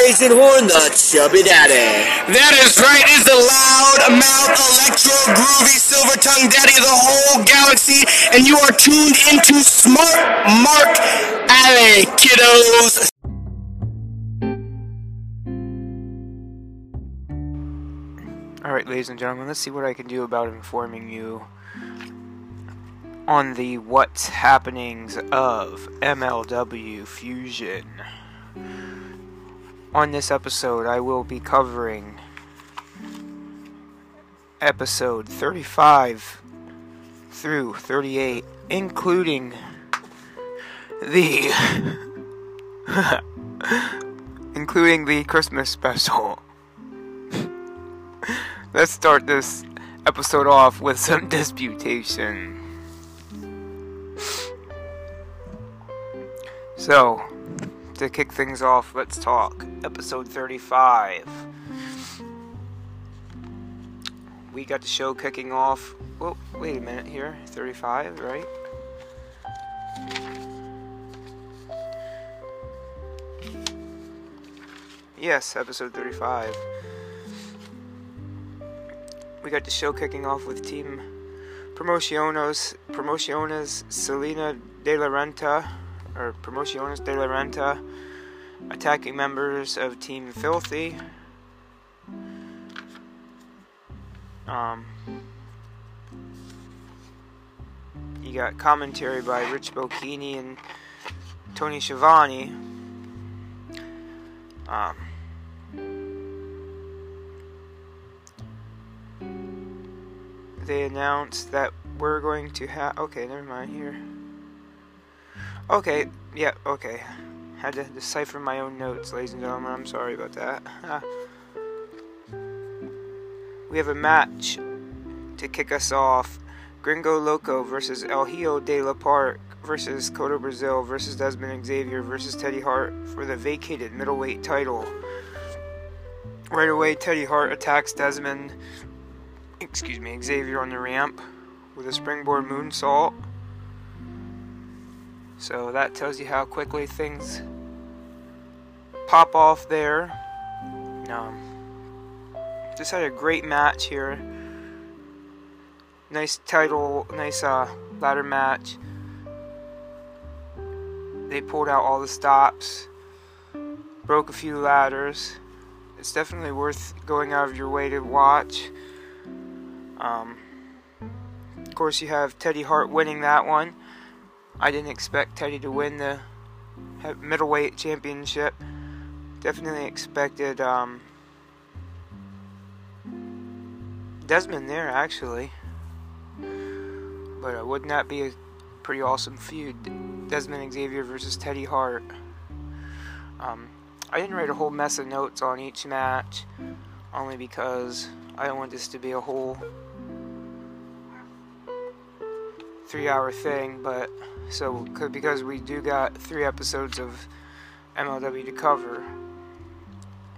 Trajan Horn, the chubby daddy. That is right, is the loud mouth electro groovy silver tongue daddy of the whole galaxy, and you are tuned into Smart Mark Alley, kiddos. Alright, ladies and gentlemen, let's see what I can do about informing you on the what's happenings of MLW Fusion. On this episode, I will be covering episode 35 through 38, including the including the Christmas special. Let's start this episode off with some disputation. So, to kick things off, let's talk episode 35. We got the show kicking off. Well, wait a minute here. 35, right? Yes, episode 35. We got the show kicking off with Team Promociones, Promociones Salina de la Renta, or Promociones de la Renta, attacking members of Team Filthy. Um, you got commentary by Rich Bocchini and Tony Schiavone. Um, they announced that we're going to have. Okay, never mind here. Okay, yeah, okay. Had to decipher my own notes, ladies and gentlemen. I'm sorry about that. we have a match to kick us off Gringo Loco versus El Hijo de la Park versus Kotto Brazil versus Desmond Xavier versus Teddy Hart for the vacated middleweight title. Right away, Teddy Hart attacks Desmond excuse me, Xavier on the ramp with a springboard moonsault. So that tells you how quickly things pop off there. Um, just had a great match here. Nice title, nice uh, ladder match. They pulled out all the stops, broke a few ladders. It's definitely worth going out of your way to watch. Um, of course, you have Teddy Hart winning that one. I didn't expect Teddy to win the middleweight championship. Definitely expected um, Desmond there, actually. But uh, wouldn't that be a pretty awesome feud? Desmond Xavier versus Teddy Hart. Um, I didn't write a whole mess of notes on each match, only because I don't want this to be a whole three hour thing, but so because we do got three episodes of MLW to cover,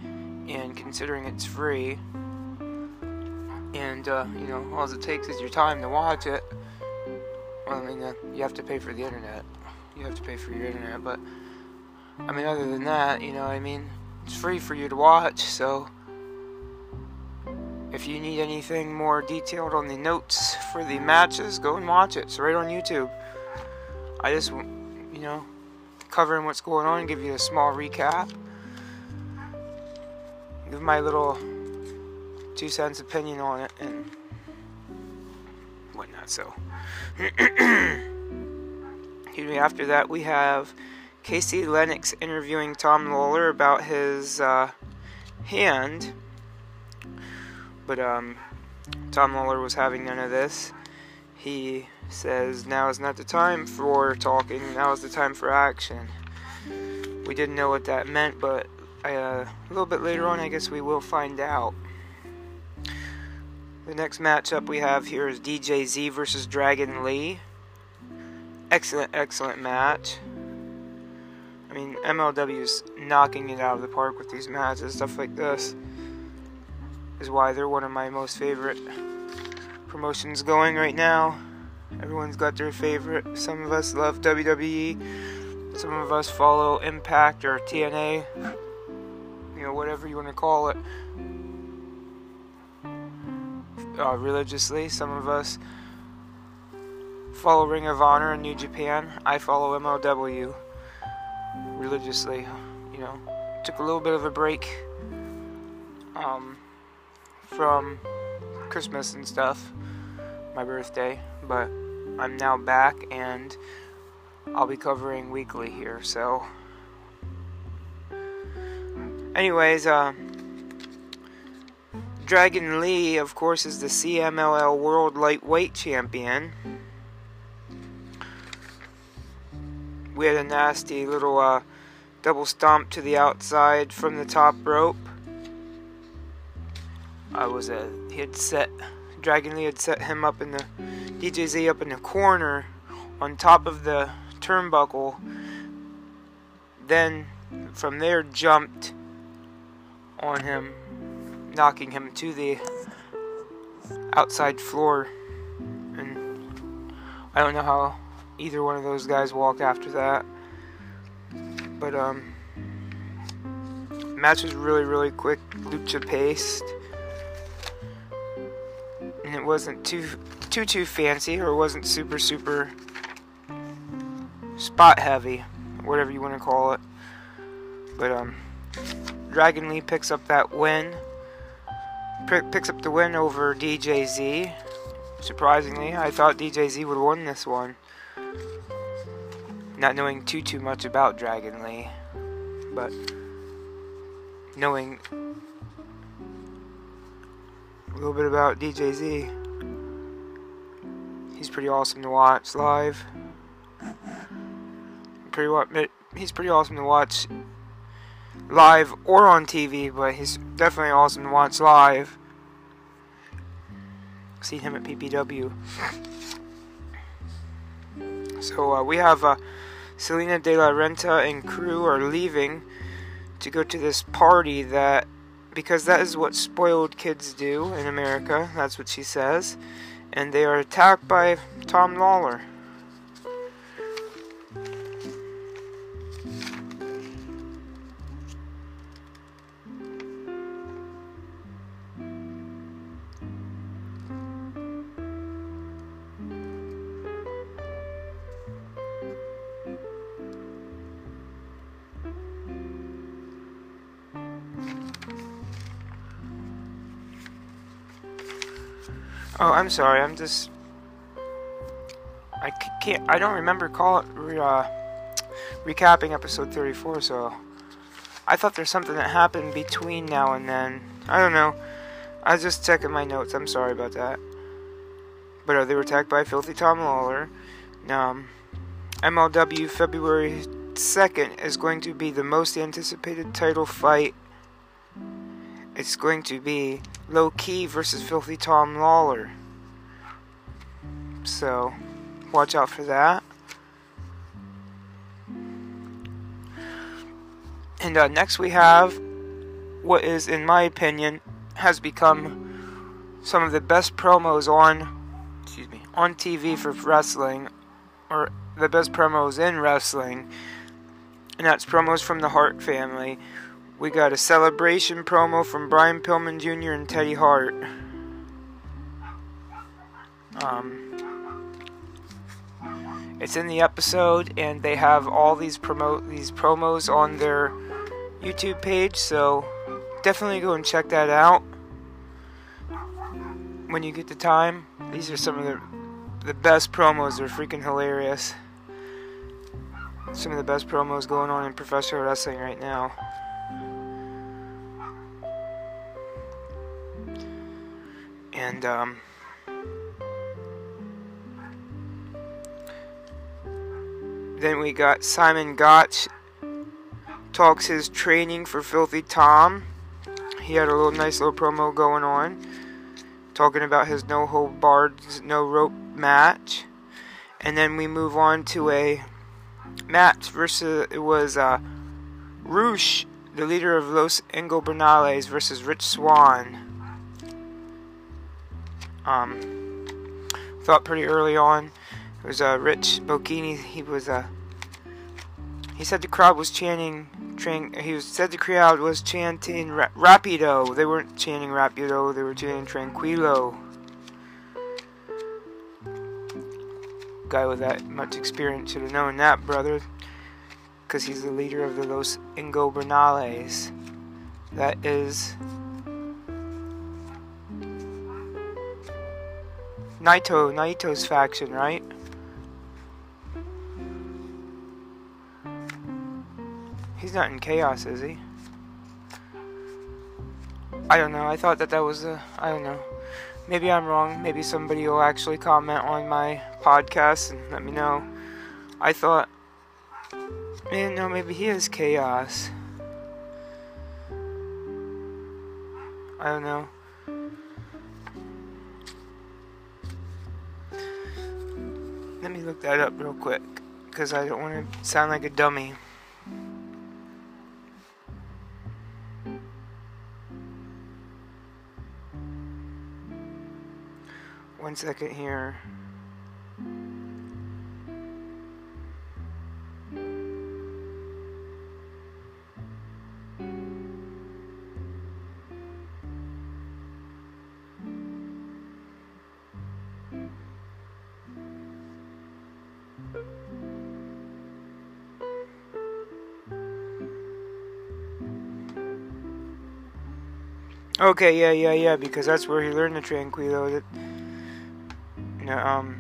and considering it's free, and uh, you know all it takes is your time to watch it. Well, I mean, uh, you have to pay for the internet. You have to pay for your internet, but I mean, other than that, you know, I mean, it's free for you to watch, so. If you need anything more detailed on the notes for the matches, go and watch it. It's right on YouTube. I just, you know, covering what's going on, give you a small recap. Give my little two cents opinion on it and whatnot. So. After that, we have Casey Lennox interviewing Tom Lawler about his uh, hand but um, Tom Lawler was having none of this. He says, Now is not the time for talking, now is the time for action. We didn't know what that meant, but uh, a little bit later on, I guess we will find out. The next matchup we have here is DJZ versus Dragon Lee. Excellent, excellent match. I mean, MLW's knocking it out of the park with these matches, stuff like this is why they're one of my most favorite promotions going right now. Everyone's got their favorite. Some of us love WWE. Some of us follow Impact or TNA. You know, whatever you want to call it. Uh, religiously, some of us follow Ring of Honor and New Japan. I follow MLW religiously. You know, took a little bit of a break um, from Christmas and stuff, my birthday, but I'm now back and I'll be covering weekly here. So, anyways, uh, Dragon Lee, of course, is the CMLL World Lightweight Champion. We had a nasty little uh, double stomp to the outside from the top rope. I was a he had set Dragon Lee had set him up in the DJZ up in the corner on top of the turnbuckle. Then from there jumped on him, knocking him to the outside floor. And I don't know how either one of those guys walk after that. But um match was really really quick, lucha paced. It wasn't too too too fancy or wasn't super super spot heavy, whatever you want to call it. But um Dragon Lee picks up that win. P- picks up the win over DJZ. Surprisingly, I thought DJZ would win this one not knowing too too much about Dragon Lee, but knowing a little bit about DJZ. He's pretty awesome to watch live. Pretty he's pretty awesome to watch live or on TV, but he's definitely awesome to watch live. Seen him at PPW. So uh, we have uh, Salina de la Renta and crew are leaving to go to this party that because that is what spoiled kids do in America. That's what she says. And they are attacked by Tom Lawler. Oh, I'm sorry. I'm just. I can't. I don't remember call it uh, recapping episode 34. So I thought there's something that happened between now and then. I don't know. I was just checking my notes. I'm sorry about that. But uh, they were attacked by Filthy Tom Lawler. Um, MLW February 2nd is going to be the most anticipated title fight. It's going to be Low Ki versus Filthy Tom Lawler. So, watch out for that. And uh, next we have what is, in my opinion, has become some of the best promos on, excuse me, on TV for wrestling, or the best promos in wrestling, and that's promos from the Hart family. We got a celebration promo from Brian Pillman Jr. and Teddy Hart. Um, it's in the episode, and they have all these promo these promos on their YouTube page. So definitely go and check that out when you get the time. These are some of the the best promos. They're freaking hilarious. Some of the best promos going on in professional wrestling right now. And um, then we got Simon Gotch talks his training for Filthy Tom. He had a little nice little promo going on, talking about his no hold barred, no rope match, and then we move on to a match versus it was uh, Rush, the leader of Los Ingobernables, versus Rich Swann um, thought pretty early on. It was uh, Rich Bocchini. He was uh, he said the crowd was chanting. Tran- he was, said the crowd was chanting ra- Rapido. They weren't chanting Rapido. They were chanting Tranquilo. Guy with that much experience should have known that, brother. Because he's the leader of the Los Ingobernables. That is Naito, Naito's faction, right? He's not in chaos, is he? I don't know. I thought that that was a. I don't know. Maybe I'm wrong. Maybe somebody will actually comment on my podcast and let me know. I thought. Man, no, maybe he is chaos. I don't know. Let me look that up real quick because I don't want to sound like a dummy. One second here. Okay, yeah, yeah, yeah, because that's where he learned the Tranquilo. That, you know, um.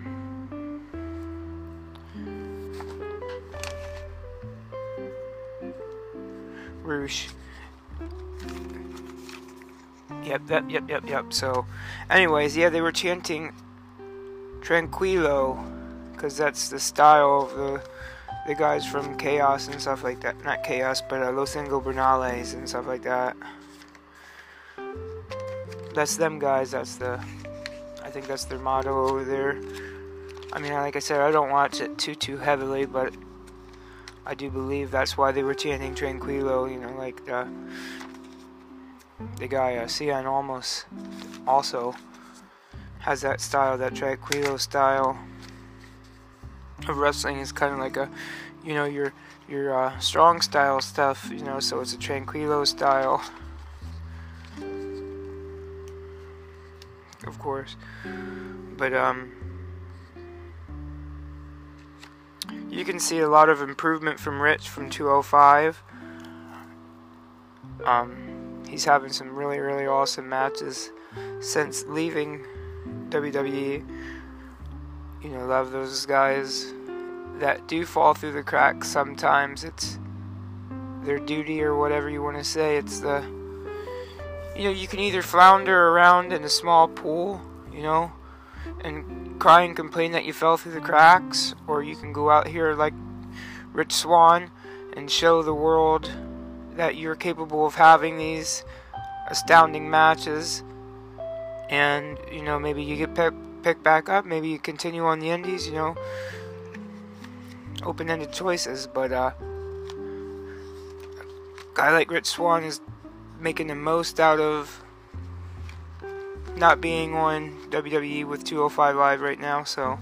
Rush. Yep, yep, yep, yep, yep. So, anyways, yeah, they were chanting Tranquilo, because that's the style of the the guys from Chaos and stuff like that. Not Chaos, but uh, Los Ingobernables and stuff like that that's them guys. That's the, I think that's their motto over there. I mean, like I said, I don't watch it too too heavily, but I do believe that's why they were chanting Tranquilo. You know, like the the guy uh, Cien Almas also has that style, that Tranquilo style of wrestling. is kind of like a, you know, your your uh, strong style stuff. You know, so it's a Tranquilo style. Of course. But um, you can see a lot of improvement from Rich from 205. Um, he's having some really, really awesome matches since leaving WWE. You know, love those guys that do fall through the cracks sometimes. It's their duty or whatever you want to say. It's the you know, you can either flounder around in a small pool, you know, and cry and complain that you fell through the cracks, or you can go out here like Rich Swann and show the world that you're capable of having these astounding matches. And, you know, maybe you get picked, back up, maybe you continue on the indies, you know, open ended choices, but, uh, guy like Rich Swann is making the most out of not being on WWE with 205 Live right now, so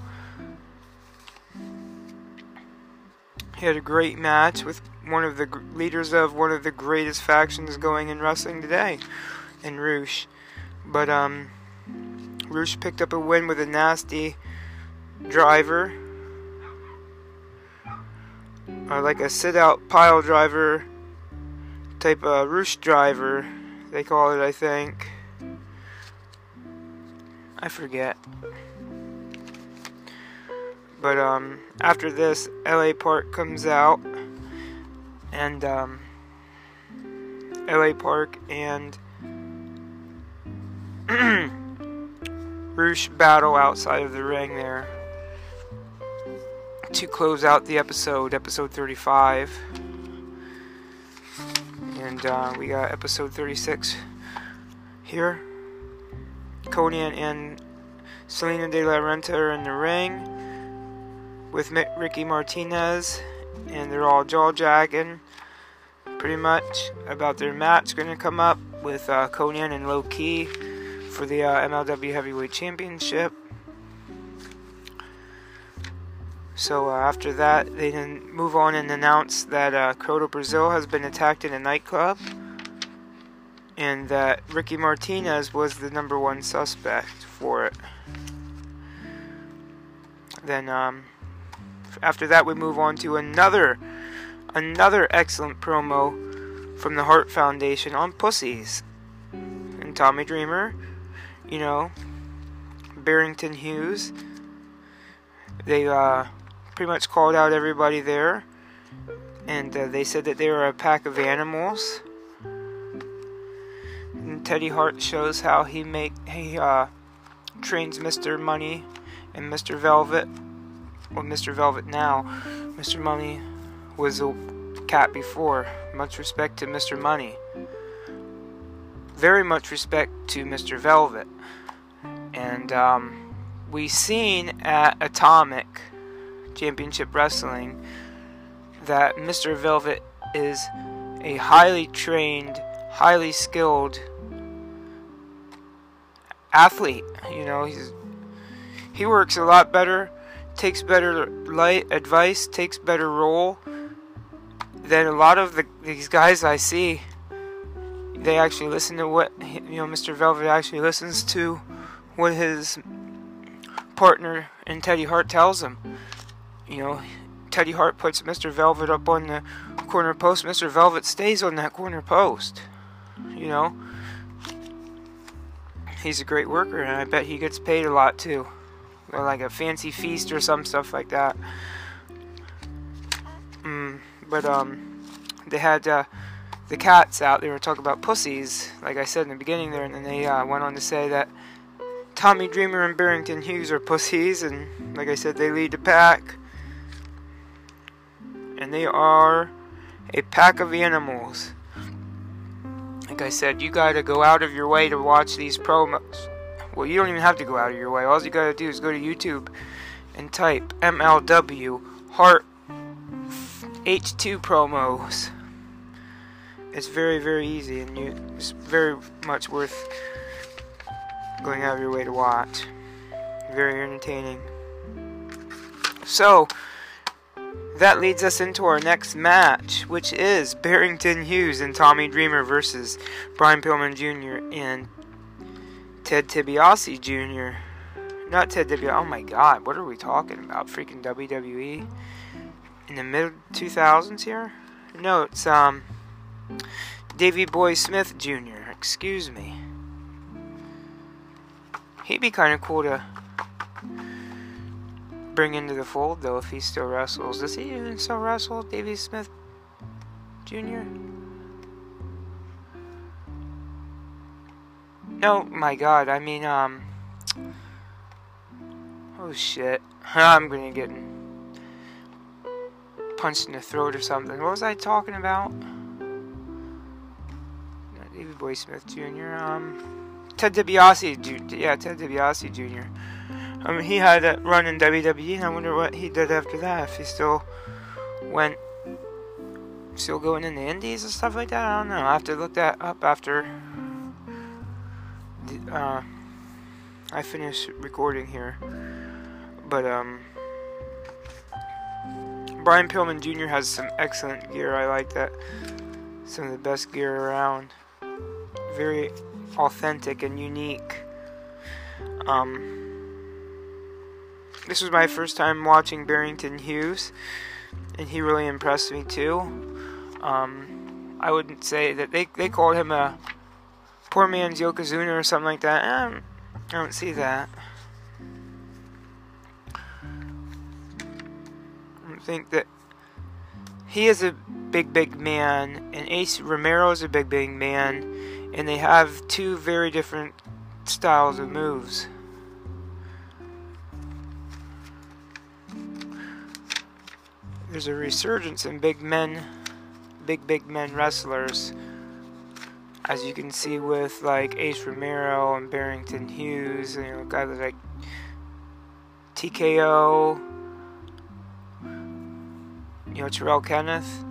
he had a great match with one of the leaders of one of the greatest factions going in wrestling today, in Rush. But um, Rush picked up a win with a nasty driver, or like a sit-out pile driver type of roosh driver, they call it, I think. I forget. But um, after this, LA Park comes out, and um, LA Park and Rush battle outside of the ring there to close out the episode, episode 35. And uh, we got episode 36 here. Konnan and Salina de la Renta are in the ring with Ricky Martinez, and they're all jaw jacking pretty much about their match going to come up with uh, Konnan and Low Ki for the uh, MLW Heavyweight Championship. So uh, after that, they then move on and announce that uh, Kotto Brazil has been attacked in a nightclub, and that Ricky Martinez was the number one suspect for it. Then um, after that, we move on to another another excellent promo from the Hart Foundation on pussies and Tommy Dreamer, you know, Barrington Hughes. They uh, pretty much called out everybody there, and uh, they said that they were a pack of animals. And Teddy Hart shows how he make he uh, trains Mr. Money and Mr. Velvet, Well, Mr. Velvet now. Mr. Money was a cat before. Much respect to Mr. Money. Very much respect to Mr. Velvet. And um, we seen at Atomic Championship Wrestling that Mr. Velvet is a highly trained, highly skilled athlete. You know, he's he works a lot better, takes better light advice, takes better role than a lot of the, these guys I see. They actually listen to what you know. Mr. Velvet actually listens to what his partner and Teddy Hart tells him. You know, Teddy Hart puts Mr. Velvet up on the corner post. Mr. Velvet stays on that corner post. You know, he's a great worker, and I bet he gets paid a lot too, or like a fancy feast or some stuff like that. Mm, but um, they had uh, the cats out. They were talking about pussies, like I said in the beginning there, and then they uh, went on to say that Tommy Dreamer and Barrington Hughes are pussies, and like I said, they lead the pack. And they are a pack of animals. Like I said, you gotta go out of your way to watch these promos. Well, you don't even have to go out of your way. All you gotta do is go to YouTube and type MLW Hart H2 promos. It's very, very easy, and you, it's very much worth going out of your way to watch. Very entertaining. So, that leads us into our next match, which is Barrington Hughes and Tommy Dreamer versus Brian Pillman Jr. and Ted DiBiase Jr. Not Ted DiBiase. Oh my God, what are we talking about? Freaking WWE in the mid 2000s here? No, it's um Davy Boy Smith Jr. Excuse me. He'd be kind of cool to bring into the fold, though, if he still wrestles. Does he even still wrestle, Davy Smith Jr.? No, my God. I mean, um. Oh shit. I'm gonna get punched in the throat or something. What was I talking about? Davy Boy Smith Jr. Um, Ted DiBiase, Jr. yeah, Ted DiBiase Jr. I mean, he had a run in WWE, and I wonder what he did after that. If he still went, still going in the Indies and stuff like that. I don't know. I have to look that up after the, uh, I finish recording here. But um, Brian Pillman Jr. has some excellent gear. I like that. Some of the best gear around. Very authentic and unique. Um, this was my first time watching Barrington Hughes, and he really impressed me too. Um, I wouldn't say that they they called him a poor man's Yokozuna or something like that. I don't, I don't see that. I think that he is a big, big man, and Ace Romero is a big, big man, and they have two very different styles of moves. There's a resurgence in big men, big, big men wrestlers, as you can see with like Ace Romero and Barrington Hughes, and you know, guys like TKO you know Terrell Kenneth.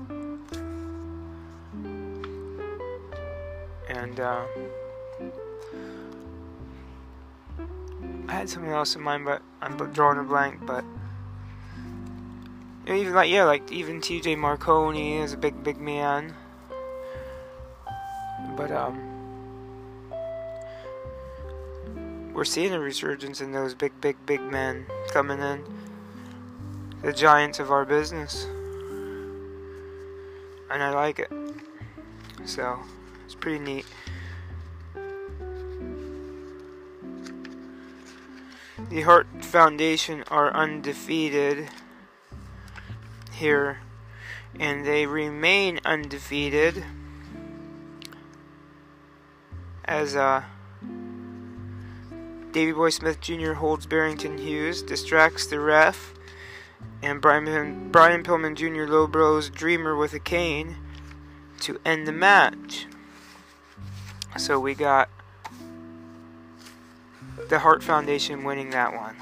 And uh, I had something else in mind but I'm drawing a blank but even like yeah, like even T.J. Marconi is a big big man. But um, we're seeing a resurgence in those big big big men coming in, the giants of our business, and I like it. So it's pretty neat. The Hart Foundation are undefeated here, and they remain undefeated as uh, Davy Boy Smith Jr. holds Barrington Hughes, distracts the ref, and Brian, Brian Pillman Jr. low blows Dreamer with a cane to end the match. So we got the Hart Foundation winning that one.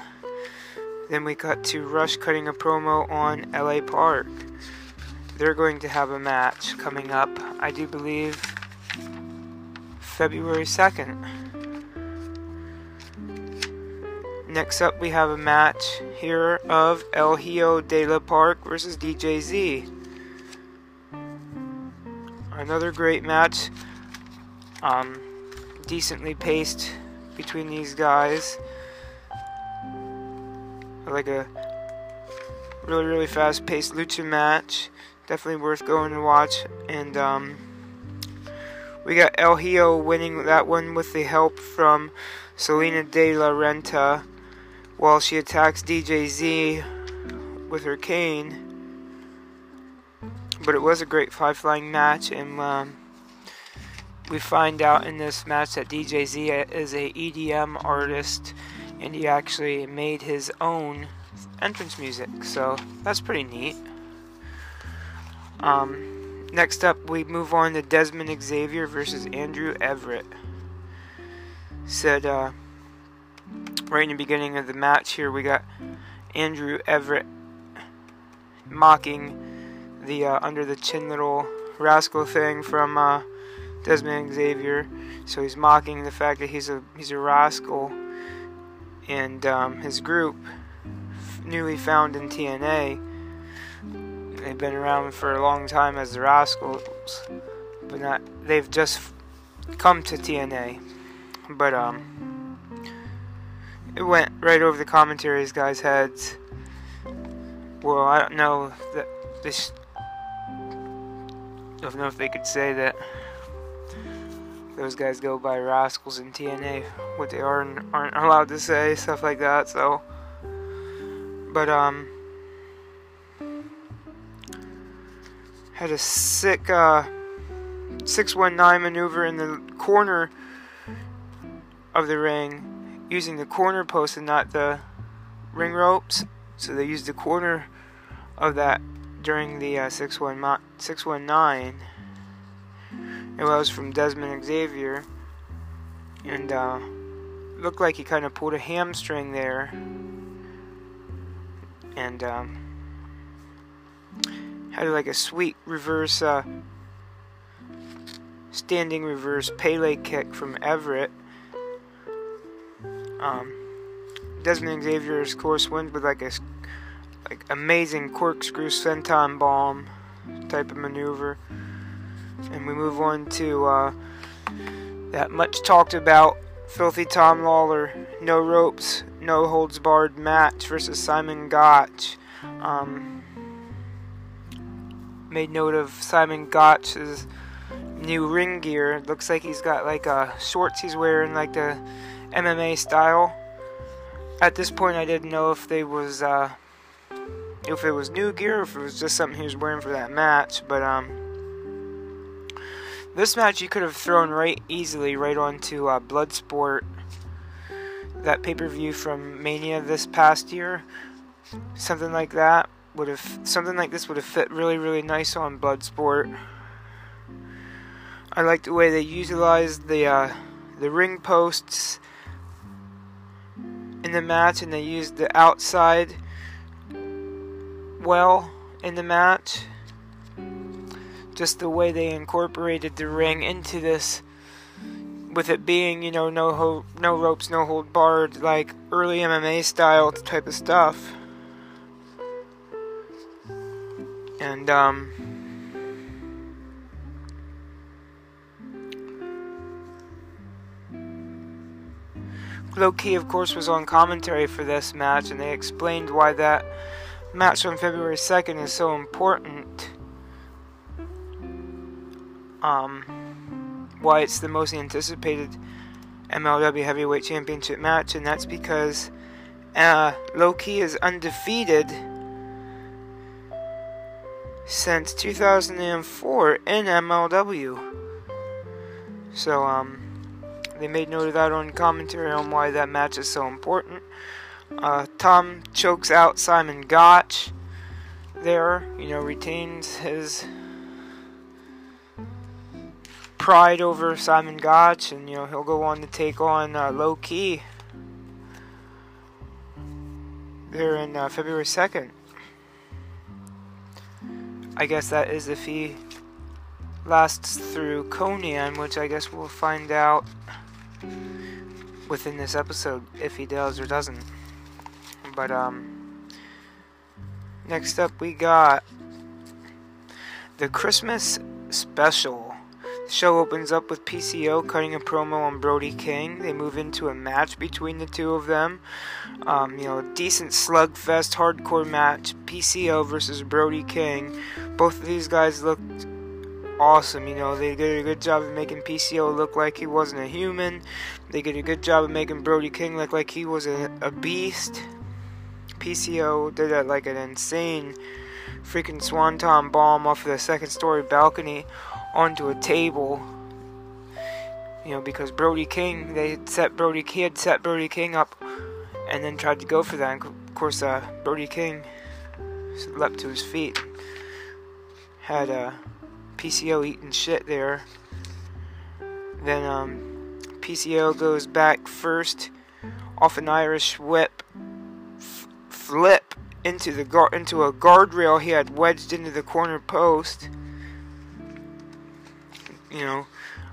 Then we cut to Rush cutting a promo on LA Park. They're going to have a match coming up, I do believe, February 2nd. Next up, we have a match here of El Hijo de la Park versus DJZ. Another great match. Um, decently paced between these guys. Like a really, really fast paced lucha match. Definitely worth going to watch. And um, we got El Hijo winning that one with the help from Salina de la Renta while she attacks DJZ with her cane. But it was a great five flying match, and um, we find out in this match that DJZ is a EDM artist and he actually made his own entrance music so that's pretty neat. Um, next up we move on to Desmond Xavier versus Andrew Everett. Said uh, right in the beginning of the match here we got Andrew Everett mocking the uh, under the chin little rascal thing from uh, Desmond Xavier. So he's mocking the fact that he's a he's a rascal, and um, his group, newly found in TNA, they've been around for a long time as the Rascals, but not they've just come to TNA. But um, it went right over the commentaries guys' heads. Well, I don't know that this. I don't know if they could say that those guys go by rascals in TNA, what they are and aren't allowed to say, stuff like that. So, but um, had a sick uh, 619 maneuver in the corner of the ring, using the corner post and not the ring ropes. So they used the corner of that during the uh, 619 it was from Desmond Xavier, and uh, looked like he kind of pulled a hamstring there, and um, had like a sweet reverse, uh, standing reverse Pele kick from Everett. Um, Desmond Xavier's course went with like a like amazing corkscrew senton bomb type of maneuver. And we move on to uh, that much talked about Filthy Tom Lawler, no ropes, no holds barred match versus Simon Gotch. Um, made note of Simon Gotch's new ring gear. It looks like he's got like uh, shorts he's wearing, like the MMA style. At this point, I didn't know if they was uh, if it was new gear if it was just something he was wearing for that match. But um, this match you could have thrown right easily right onto uh, Bloodsport, that pay per view from Mania this past year. Something like that would have something like this would have fit really really nice on Bloodsport. I like the way they utilized the uh, the ring posts in the match, and they used the outside well in the match just the way they incorporated the ring into this with it being you know no ho- no ropes no hold barred like early MMA style type of stuff And, um, Low Ki, of course, was on commentary for this match, and they explained why that match on February 2nd is so important. Um, why it's the most anticipated MLW Heavyweight Championship match, and that's because uh, Low Ki is undefeated since 2004 in MLW. So, um, they made note of that on commentary on why that match is so important. Uh, Tom chokes out Simon Gotch there, you know, retains his pride over Simon Gotch, and you know, he'll go on to take on uh, Low Ki there in uh, February 2nd. I guess that is if he lasts through Konnan, which I guess we'll find out within this episode if he does or doesn't. But um next up we got the Christmas special. Show opens up with PCO cutting a promo on Brody King. They move into a match between the two of them. Um, you know, a decent slugfest, hardcore match. PCO versus Brody King. Both of these guys looked awesome. You know, they did a good job of making PCO look like he wasn't a human. They did a good job of making Brody King look like he was a, a beast. PCO did a, like an insane freaking swanton bomb off of the second story balcony onto a table. You know, because Brody King, they had set Brody, he had set Brody King up, and then tried to go for that. And of course, uh, Brody King leapt to his feet, had uh, PCO eating shit there. Then um, PCO goes back first off an Irish whip, f- flip into the gar- into a guardrail he had wedged into the corner post. You know,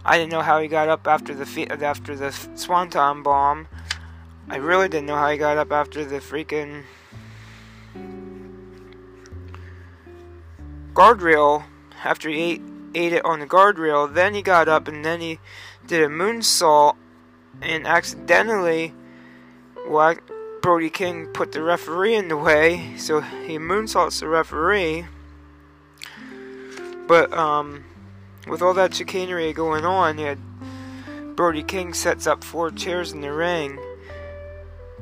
I didn't know how he got up after the after the swanton bomb. I really didn't know how he got up after the freaking guardrail after he ate, ate it on the guardrail. Then he got up and then he did a moonsault and accidentally, well, Brody King put the referee in the way, so he moonsaults the referee. But um, with all that chicanery going on, he had Brody King sets up four chairs in the ring.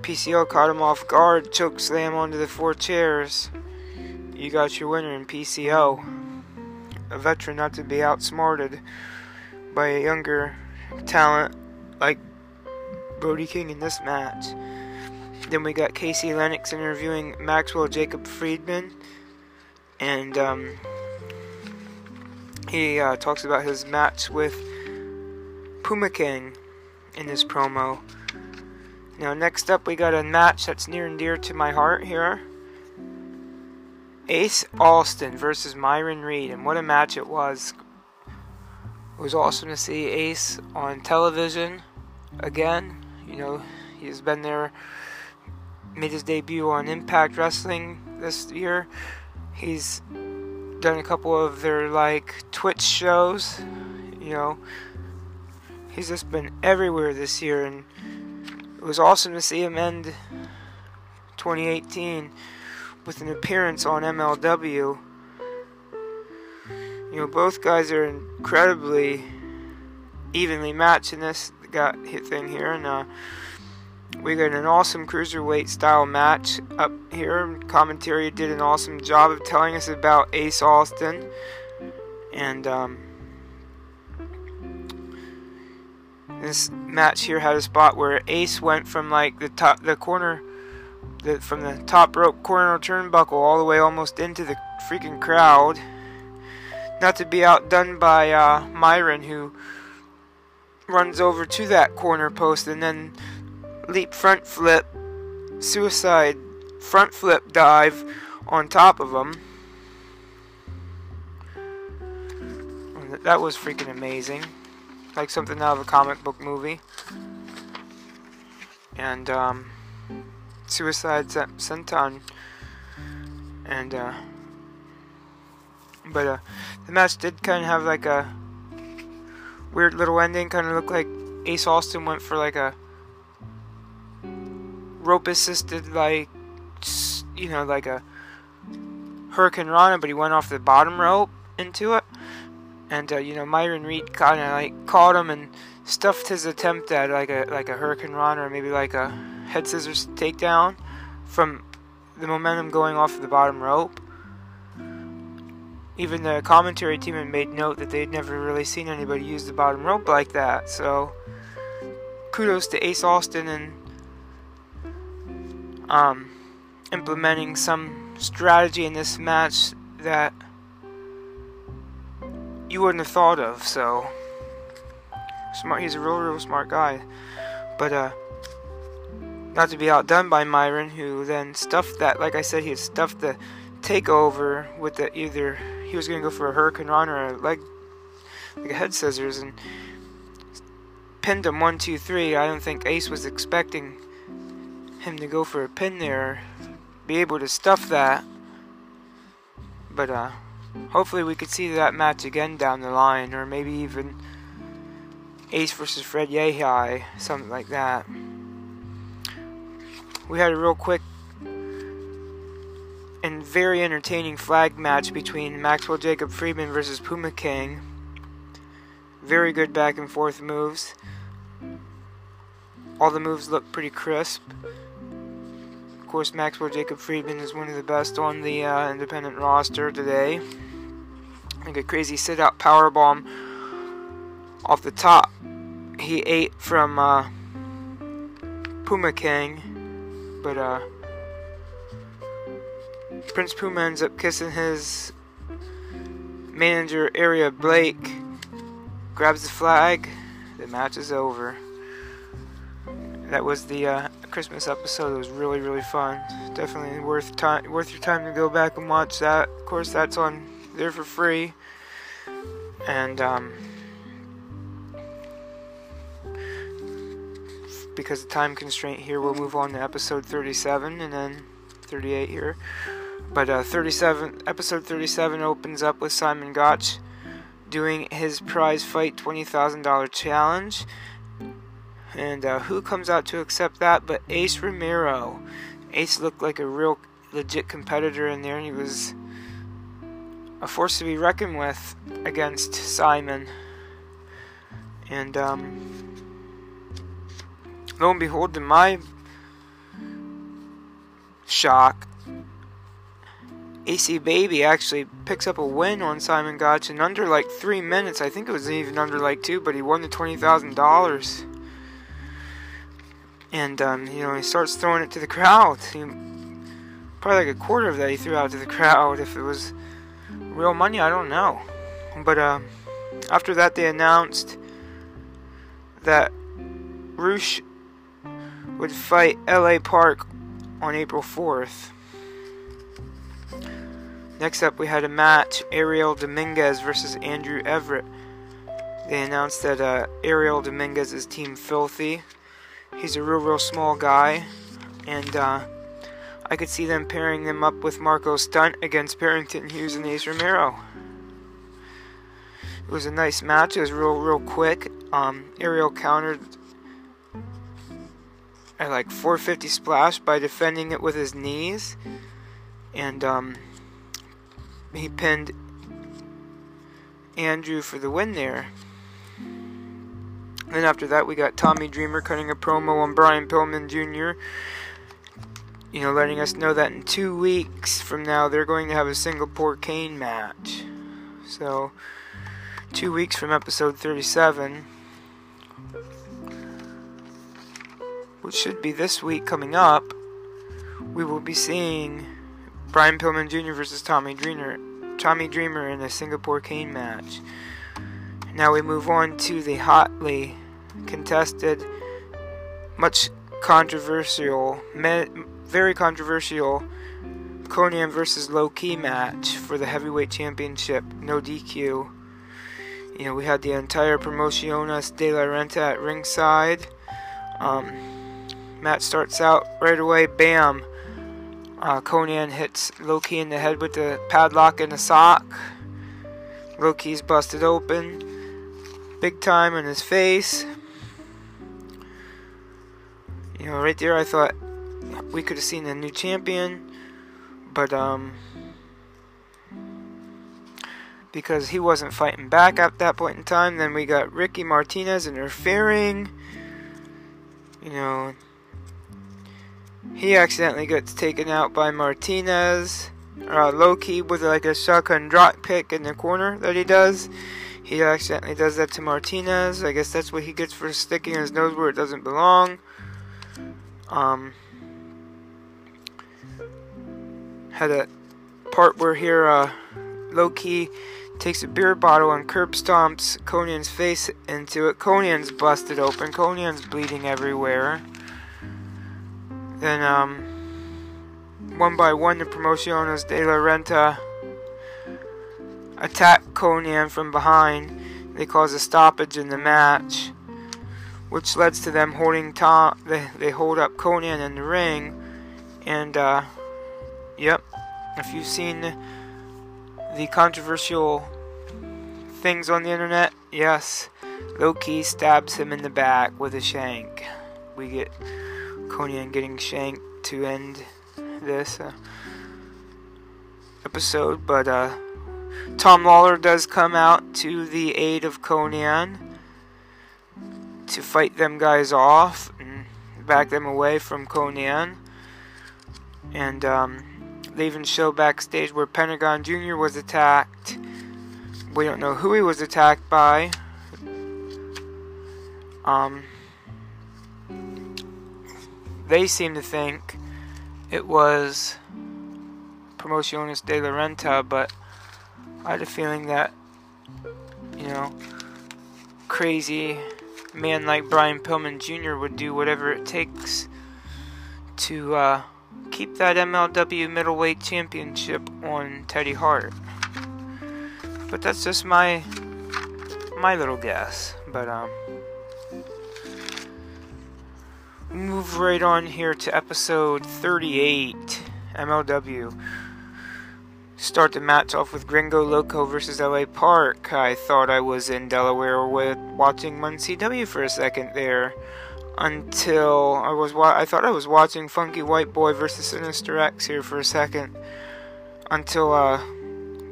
PCO caught him off guard, choke slam onto the four chairs. You got your winner in PCO a veteran not to be outsmarted by a younger talent like Brody King in this match. Then we got Casey Lennox interviewing Maxwell Jacob Friedman, and um, he uh, talks about his match with Puma King in this promo. Now, next up, we got a match that's near and dear to my heart here. Ace Austin versus Myron Reed, and what a match it was. It was awesome to see Ace on television again. You know, he's been there, made his debut on Impact Wrestling this year. He's done a couple of their like Twitch shows. You know, he's just been everywhere this year, and it was awesome to see him end 2018 with an appearance on MLW. You know, both guys are incredibly evenly matched in this got hit thing here, and uh, we got an awesome cruiserweight style match up here. Commentary did an awesome job of telling us about Ace Austin, and um, this match here had a spot where Ace went from like the top, the corner the, from the top rope corner turnbuckle all the way almost into the freaking crowd. Not to be outdone by uh, Myron, who runs over to that corner post and then leap front flip, suicide front flip dive on top of him. That was freaking amazing. Like something out of a comic book movie. And, um, Suicide Senton. And, uh, But uh, the match did kind of have like a weird little ending. Kind of looked like Ace Austin went for like a rope assisted, like, you know, like a hurricanrana, but he went off the bottom rope into it. And, uh, you know, Myron Reed kind of like caught him and stuffed his attempt at like a like a hurricane hurricanrana or maybe like a head scissors takedown from the momentum going off the bottom rope. Even the commentary team had made note that they'd never really seen anybody use the bottom rope like that. So kudos to Ace Austin and um, implementing some strategy in this match that you wouldn't have thought of. So smart. He's a real, real smart guy. But uh, not to be outdone by Myron, who then stuffed that. Like I said, he had stuffed the takeover with the either he was going to go for a hurricanrana or a leg, like a head scissors, and pinned him one, two, three. I don't think Ace was expecting him to go for a pin there, be able to stuff that. But uh, hopefully we could see that match again down the line, or maybe even Ace versus Fred Yehi, something like that. We had a real quick and very entertaining flag match between Maxwell Jacob Friedman versus Puma King. Very good back and forth moves. All the moves look pretty crisp. Course, Maxwell Jacob Friedman is one of the best on the uh, independent roster today. Like a crazy sit out power bomb off the top he ate from uh, Puma King, but uh, Prince Puma ends up kissing his manager, Area Blake, grabs the flag, the match is over. That was the uh, Christmas episode. It was really, really fun. Definitely worth time, worth your time to go back and watch that. Of course, that's on there for free, and um, because of time constraint here, we'll move on to episode 37 and then 38 here. But uh, 37, episode 37 opens up with Simon Gotch doing his prize fight $20,000 challenge. And uh, who comes out to accept that but Ace Romero? Ace looked like a real legit competitor in there, and he was a force to be reckoned with against Simon. And, um, lo and behold, to my shock, AC Baby actually picks up a win on Simon Gotch in under like three minutes. I think it was even under like two, but he won the twenty thousand dollars. And um, you know he starts throwing it to the crowd. He, probably like a quarter of that he threw out to the crowd. If it was real money, I don't know. But uh, after that, they announced that Rush would fight LA Park on April 4th. Next up, we had a match Ariel Dominguez versus Andrew Everett. They announced that uh, Ariel Dominguez is Team Filthy. He's a real, real small guy, and uh, I could see them pairing him up with Marco Stunt against Barrington Hughes and Ace Romero. It was a nice match. It was real, real quick. Um, Ariel countered at like 450 splash by defending it with his knees. And um, he pinned Andrew for the win there. Then after that, we got Tommy Dreamer cutting a promo on Brian Pillman Jr. You know, letting us know that in two weeks from now, they're going to have a Singapore cane match. So, two weeks from episode 37. which should be this week coming up, we will be seeing Brian Pillman Jr. versus Tommy Dreamer, Tommy Dreamer in a Singapore cane match. Now we move on to the hotly contested, much controversial, very controversial Konnan versus Low Ki match for the heavyweight championship, no DQ. You know, we had the entire Promociones de la Renta at ringside. Um, Matt starts out right away, bam. Uh, Konnan hits Low Ki in the head with the padlock and the sock. Low Ki's busted open. Big time in his face. You know, right there I thought we could have seen a new champion. But, um, because he wasn't fighting back at that point in time. Then we got Ricky Martinez interfering. You know, he accidentally gets taken out by Martinez. Uh, Low Ki with like a shotgun drop pick in the corner that he does. He accidentally does that to Martinez. I guess that's what he gets for sticking his nose where it doesn't belong. Um, had a part where here, uh, Low Ki takes a beer bottle and curb stomps Konnan's face into it. Konnan's busted open. Konnan's bleeding everywhere. Then, um, one by one, the Promociones de la Renta attack Konnan from behind. They cause a stoppage in the match, which leads to them holding Tom. They, they hold up Konnan in the ring, and uh, yep, if you've seen the controversial things on the internet, yes, Low Ki stabs him in the back with a shank. We get Konnan getting shanked to end this uh, episode, but uh, Tom Lawlor does come out to the aid of Konnan to fight them guys off and back them away from Konnan. And um, they even show backstage where Pentagon Jr. was attacked. We don't know who he was attacked by. Um, they seem to think it was Promociones de la Renta, but I had a feeling that, you know, crazy man like Brian Pillman Jr. would do whatever it takes to uh, keep that MLW middleweight championship on Teddy Hart. But that's just my my little guess. But um move right on here to episode 38 MLW. Start the match off with Gringo Loco versus LA Park. I thought I was in Delaware with watching Muncie CW for a second there until I was wa- I thought I was watching Funky White Boy versus Sinister X here for a second until uh,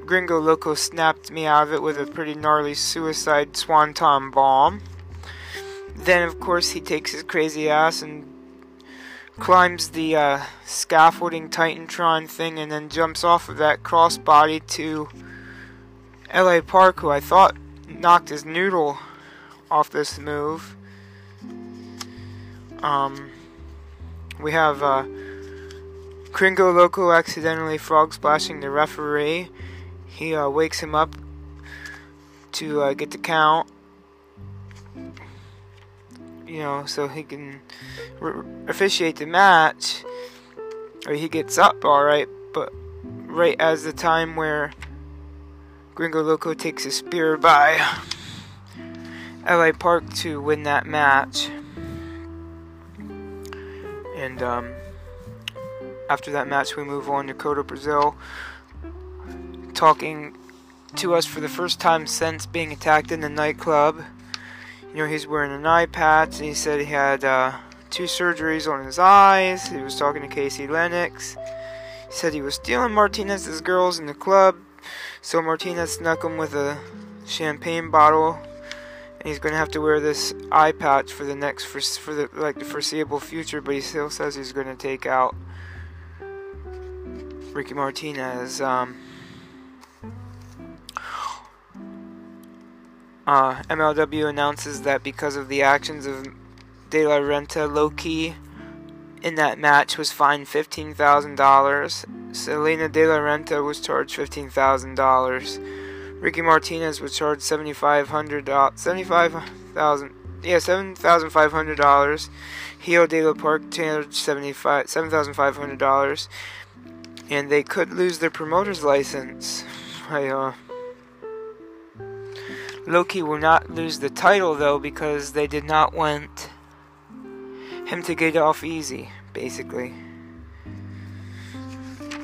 Gringo Loco snapped me out of it with a pretty gnarly suicide swanton bomb. Then, of course, he takes his crazy ass and climbs the uh, scaffolding Titantron thing and then jumps off of that crossbody to LA Park, who I thought knocked his noodle off this move. Um, we have uh, Gringo Loco accidentally frog splashing the referee. He uh, wakes him up to uh, get the count you know, so he can re- officiate the match. Or he gets up all right, but right as the time where Gringo Loco takes a spear by LA Park to win that match. And um, after that match, we move on to Kotto Brazil talking to us for the first time since being attacked in the nightclub. You know, he's wearing an eye patch, and he said he had uh, two surgeries on his eyes. He was talking to Casey Lennox. He said he was stealing Martinez's girls in the club, so Martinez snuck him with a champagne bottle, and he's going to have to wear this eye patch for the next for, for the like the foreseeable future. But he still says he's going to take out Ricky Martinez. Um, Uh, MLW announces that because of the actions of De La Renta, Low Ki in that match was fined $15,000. Salina De La Renta was charged $15,000. Ricky Martinez was charged $7,500. 75,000. Yeah, $7,500. Hijo de la Park charged $7,500. And they could lose their promoter's license. I, uh, Low Ki will not lose the title though because they did not want him to get off easy, basically.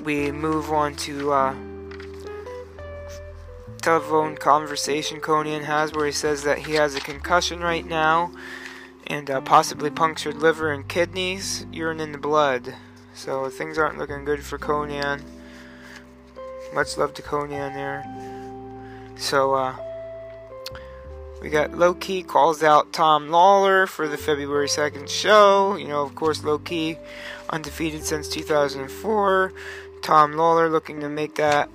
We move on to uh, telephone conversation Konnan has where he says that he has a concussion right now and uh, possibly punctured liver and kidneys, urine in the blood. So things aren't looking good for Konnan. Much love to Konnan there. So, uh, we got Low Ki calls out Tom Lawlor for the February 2nd show. You know, of course, Low Ki undefeated since 2004. Tom Lawlor looking to make that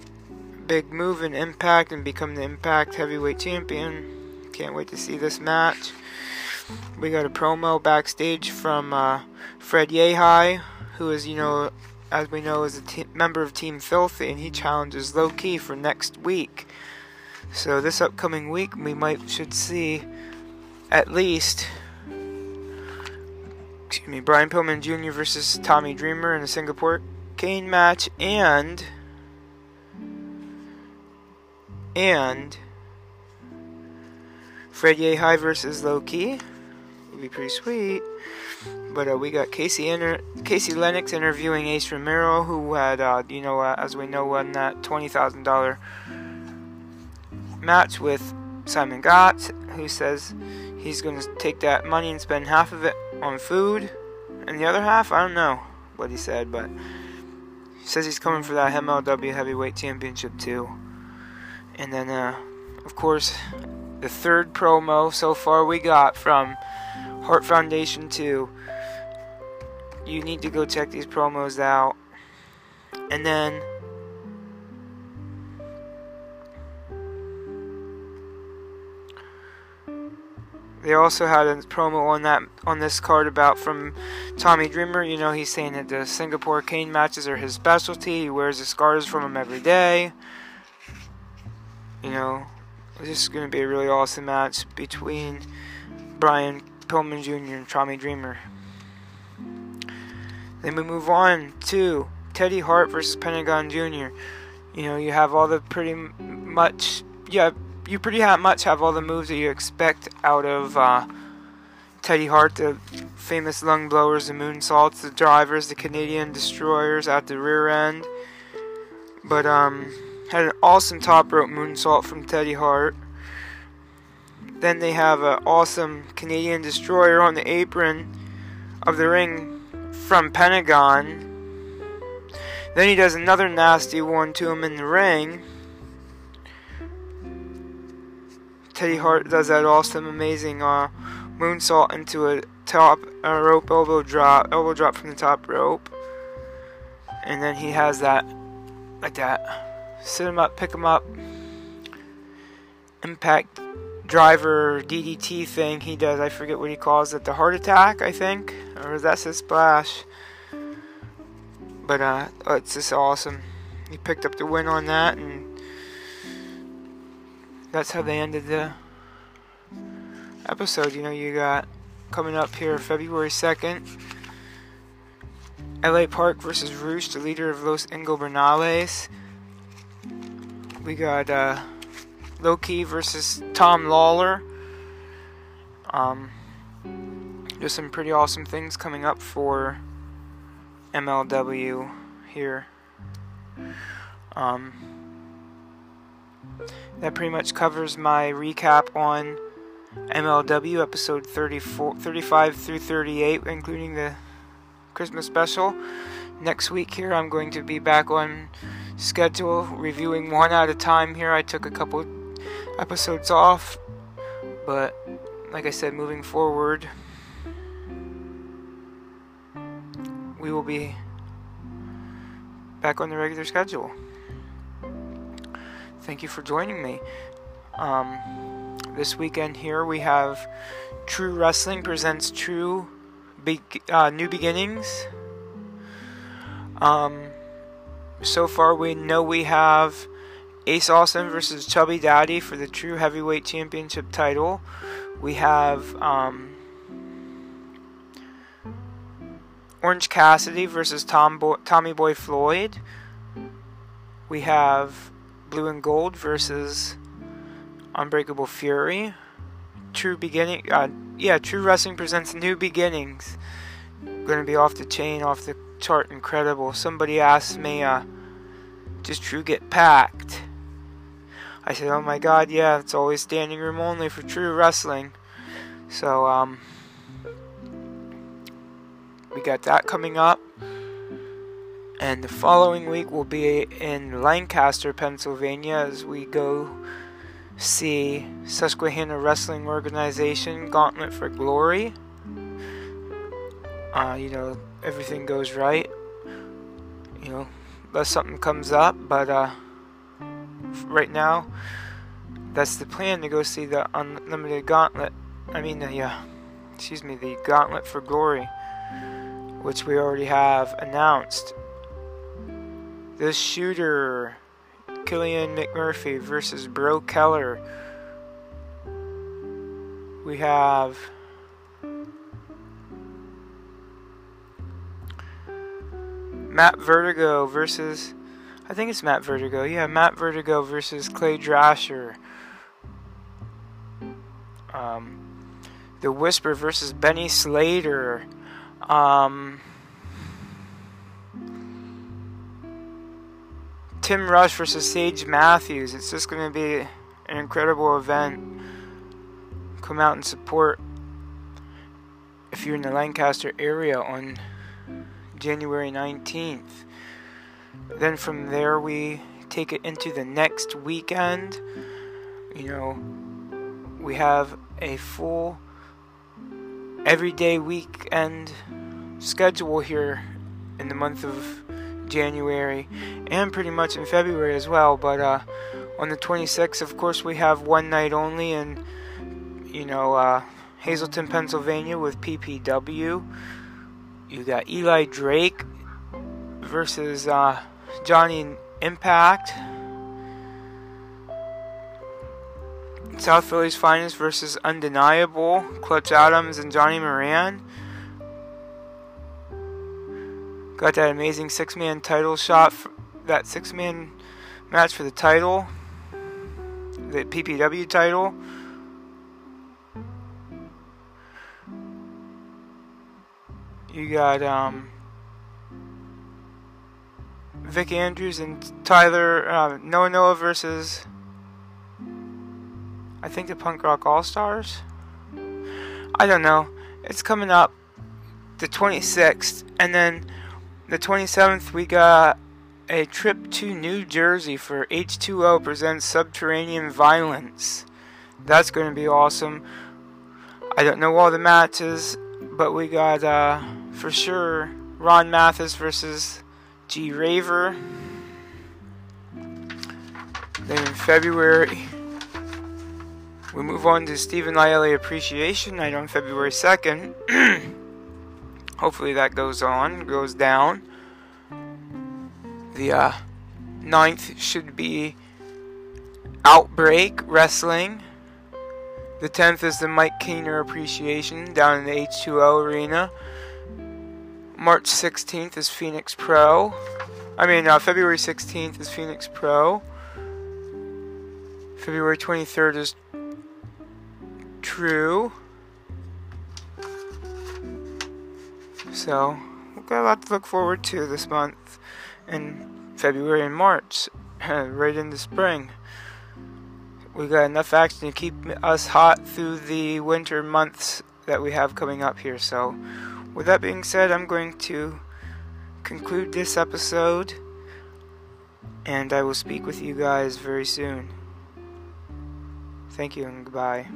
big move in Impact and become the Impact Heavyweight Champion. Can't wait to see this match. We got a promo backstage from uh, Fred Yehi, who is, you know, as we know, is a member of Team Filthy, and he challenges Low Ki for next week. So this upcoming week, we might should see at least, excuse me, Brian Pillman Jr. versus Tommy Dreamer in a Singapore Cane match, and and Fred Yehi versus Low Ki would be pretty sweet. But uh, we got Casey inter- Casey Lennox interviewing Ace Romero, who had, uh, you know, uh, as we know, won that twenty thousand dollar match with Simon Gotch, who says he's going to take that money and spend half of it on food, and the other half, I don't know what he said, but he says he's coming for that MLW Heavyweight Championship too. And then, uh, of course, the third promo so far we got from Hart Foundation 2. You need to go check these promos out. And then They also had a promo on that on this card about from Tommy Dreamer. You know, he's saying that the Singapore cane matches are his specialty. He wears the scars from them every day. You know, this is going to be a really awesome match between Brian Pillman Jr. and Tommy Dreamer. Then we move on to Teddy Hart versus Pentagon Jr. You know, you have all the pretty much, yeah, you pretty much have all the moves that you expect out of uh, Teddy Hart, the famous lung blowers, the moonsaults, the drivers, the Canadian destroyers at the rear end. But um, had an awesome top rope moonsault from Teddy Hart. Then they have an awesome Canadian destroyer on the apron of the ring from Pentagon. Then he does another nasty one to him in the ring. Teddy Hart does that awesome, amazing uh, moonsault into a top rope elbow drop, elbow drop from the top rope, and then he has that like that. Sit him up, pick him up. Impact driver DDT thing he does. I forget what he calls it. The heart attack, I think, or that's his splash. But uh, it's just awesome. He picked up the win on that and that's how they ended the episode. You know, you got coming up here February 2nd. LA Park versus Rush, the leader of Los Ingobernables. We got uh, Low Ki versus Tom Lawlor. Um, there's some pretty awesome things coming up for MLW here. Um, that pretty much covers my recap on MLW episode 34, 35 through 38, including the Christmas special. Next week here, I'm going to be back on schedule, reviewing one at a time here. I took a couple episodes off, but like I said, moving forward, we will be back on the regular schedule. Thank you for joining me. Um, this weekend here we have True Wrestling presents True Be- uh, New Beginnings. Um, so far we know we have Ace Austin versus Chubby Daddy for the True Heavyweight Championship title. We have um, Orange Cassidy versus Tom Bo- Tommy Boy Floyd. We have Blue and Gold versus Unbreakable Fury. True Beginning, uh, yeah, True Wrestling presents New Beginnings. Gonna be off the chain, off the chart, incredible. Somebody asked me, uh, does True get packed? I said, oh my god, yeah, it's always standing room only for true wrestling. So, um, we got that coming up. And the following week we'll be in Lancaster, Pennsylvania, as we go see Susquehanna Wrestling Organization Gauntlet for Glory. Uh, you know, everything goes right. You know, unless something comes up, but uh, right now, that's the plan to go see the Unlimited Gauntlet. I mean, the, uh, excuse me, the Gauntlet for Glory, which we already have announced. The shooter, Killian McMurphy versus Bro Keller. We have Matt Vertigo versus I think it's Matt Vertigo. Yeah, Matt Vertigo versus Clay Drasher. Um, the Whisper versus Benny Slater. Um, Tim Rush versus Sage Matthews. It's just going to be an incredible event. Come out and support if you're in the Lancaster area on January 19th. Then from there, we take it into the next weekend. You know, we have a full everyday weekend schedule here in the month of January and pretty much in February as well. But uh, on the 26th, of course, we have one night only in, you know, uh, Hazleton, Pennsylvania with PPW. You got Eli Drake versus uh, Johnny Impact. South Philly's finest versus Undeniable. Clutch Adams and Johnny Moran. Got that amazing six man title shot, that six man match for the title, the PPW title. You got um, Vic Andrews and Tyler uh, Noah Noah versus I think the Punk Rock All Stars. I don't know. It's coming up the 26th, and then the 27th, we got a trip to New Jersey for H2O presents Subterranean Violence. That's going to be awesome. I don't know all the matches, but we got uh, for sure Ron Mathis versus G Raver. Then in February, we move on to Stephen Lyelli Appreciation Night on February 2nd. Hopefully that goes on, goes down. The uh, ninth should be Outbreak Wrestling. The 10th is the Mike Keener Appreciation down in the H2O Arena. March 16th is Phoenix Pro. I mean, uh, February 16th is Phoenix Pro. February 23rd is True. So, we've got a lot to look forward to this month in February and March, right in the spring. We've got enough action to keep us hot through the winter months that we have coming up here. So, with that being said, I'm going to conclude this episode, and I will speak with you guys very soon. Thank you and goodbye.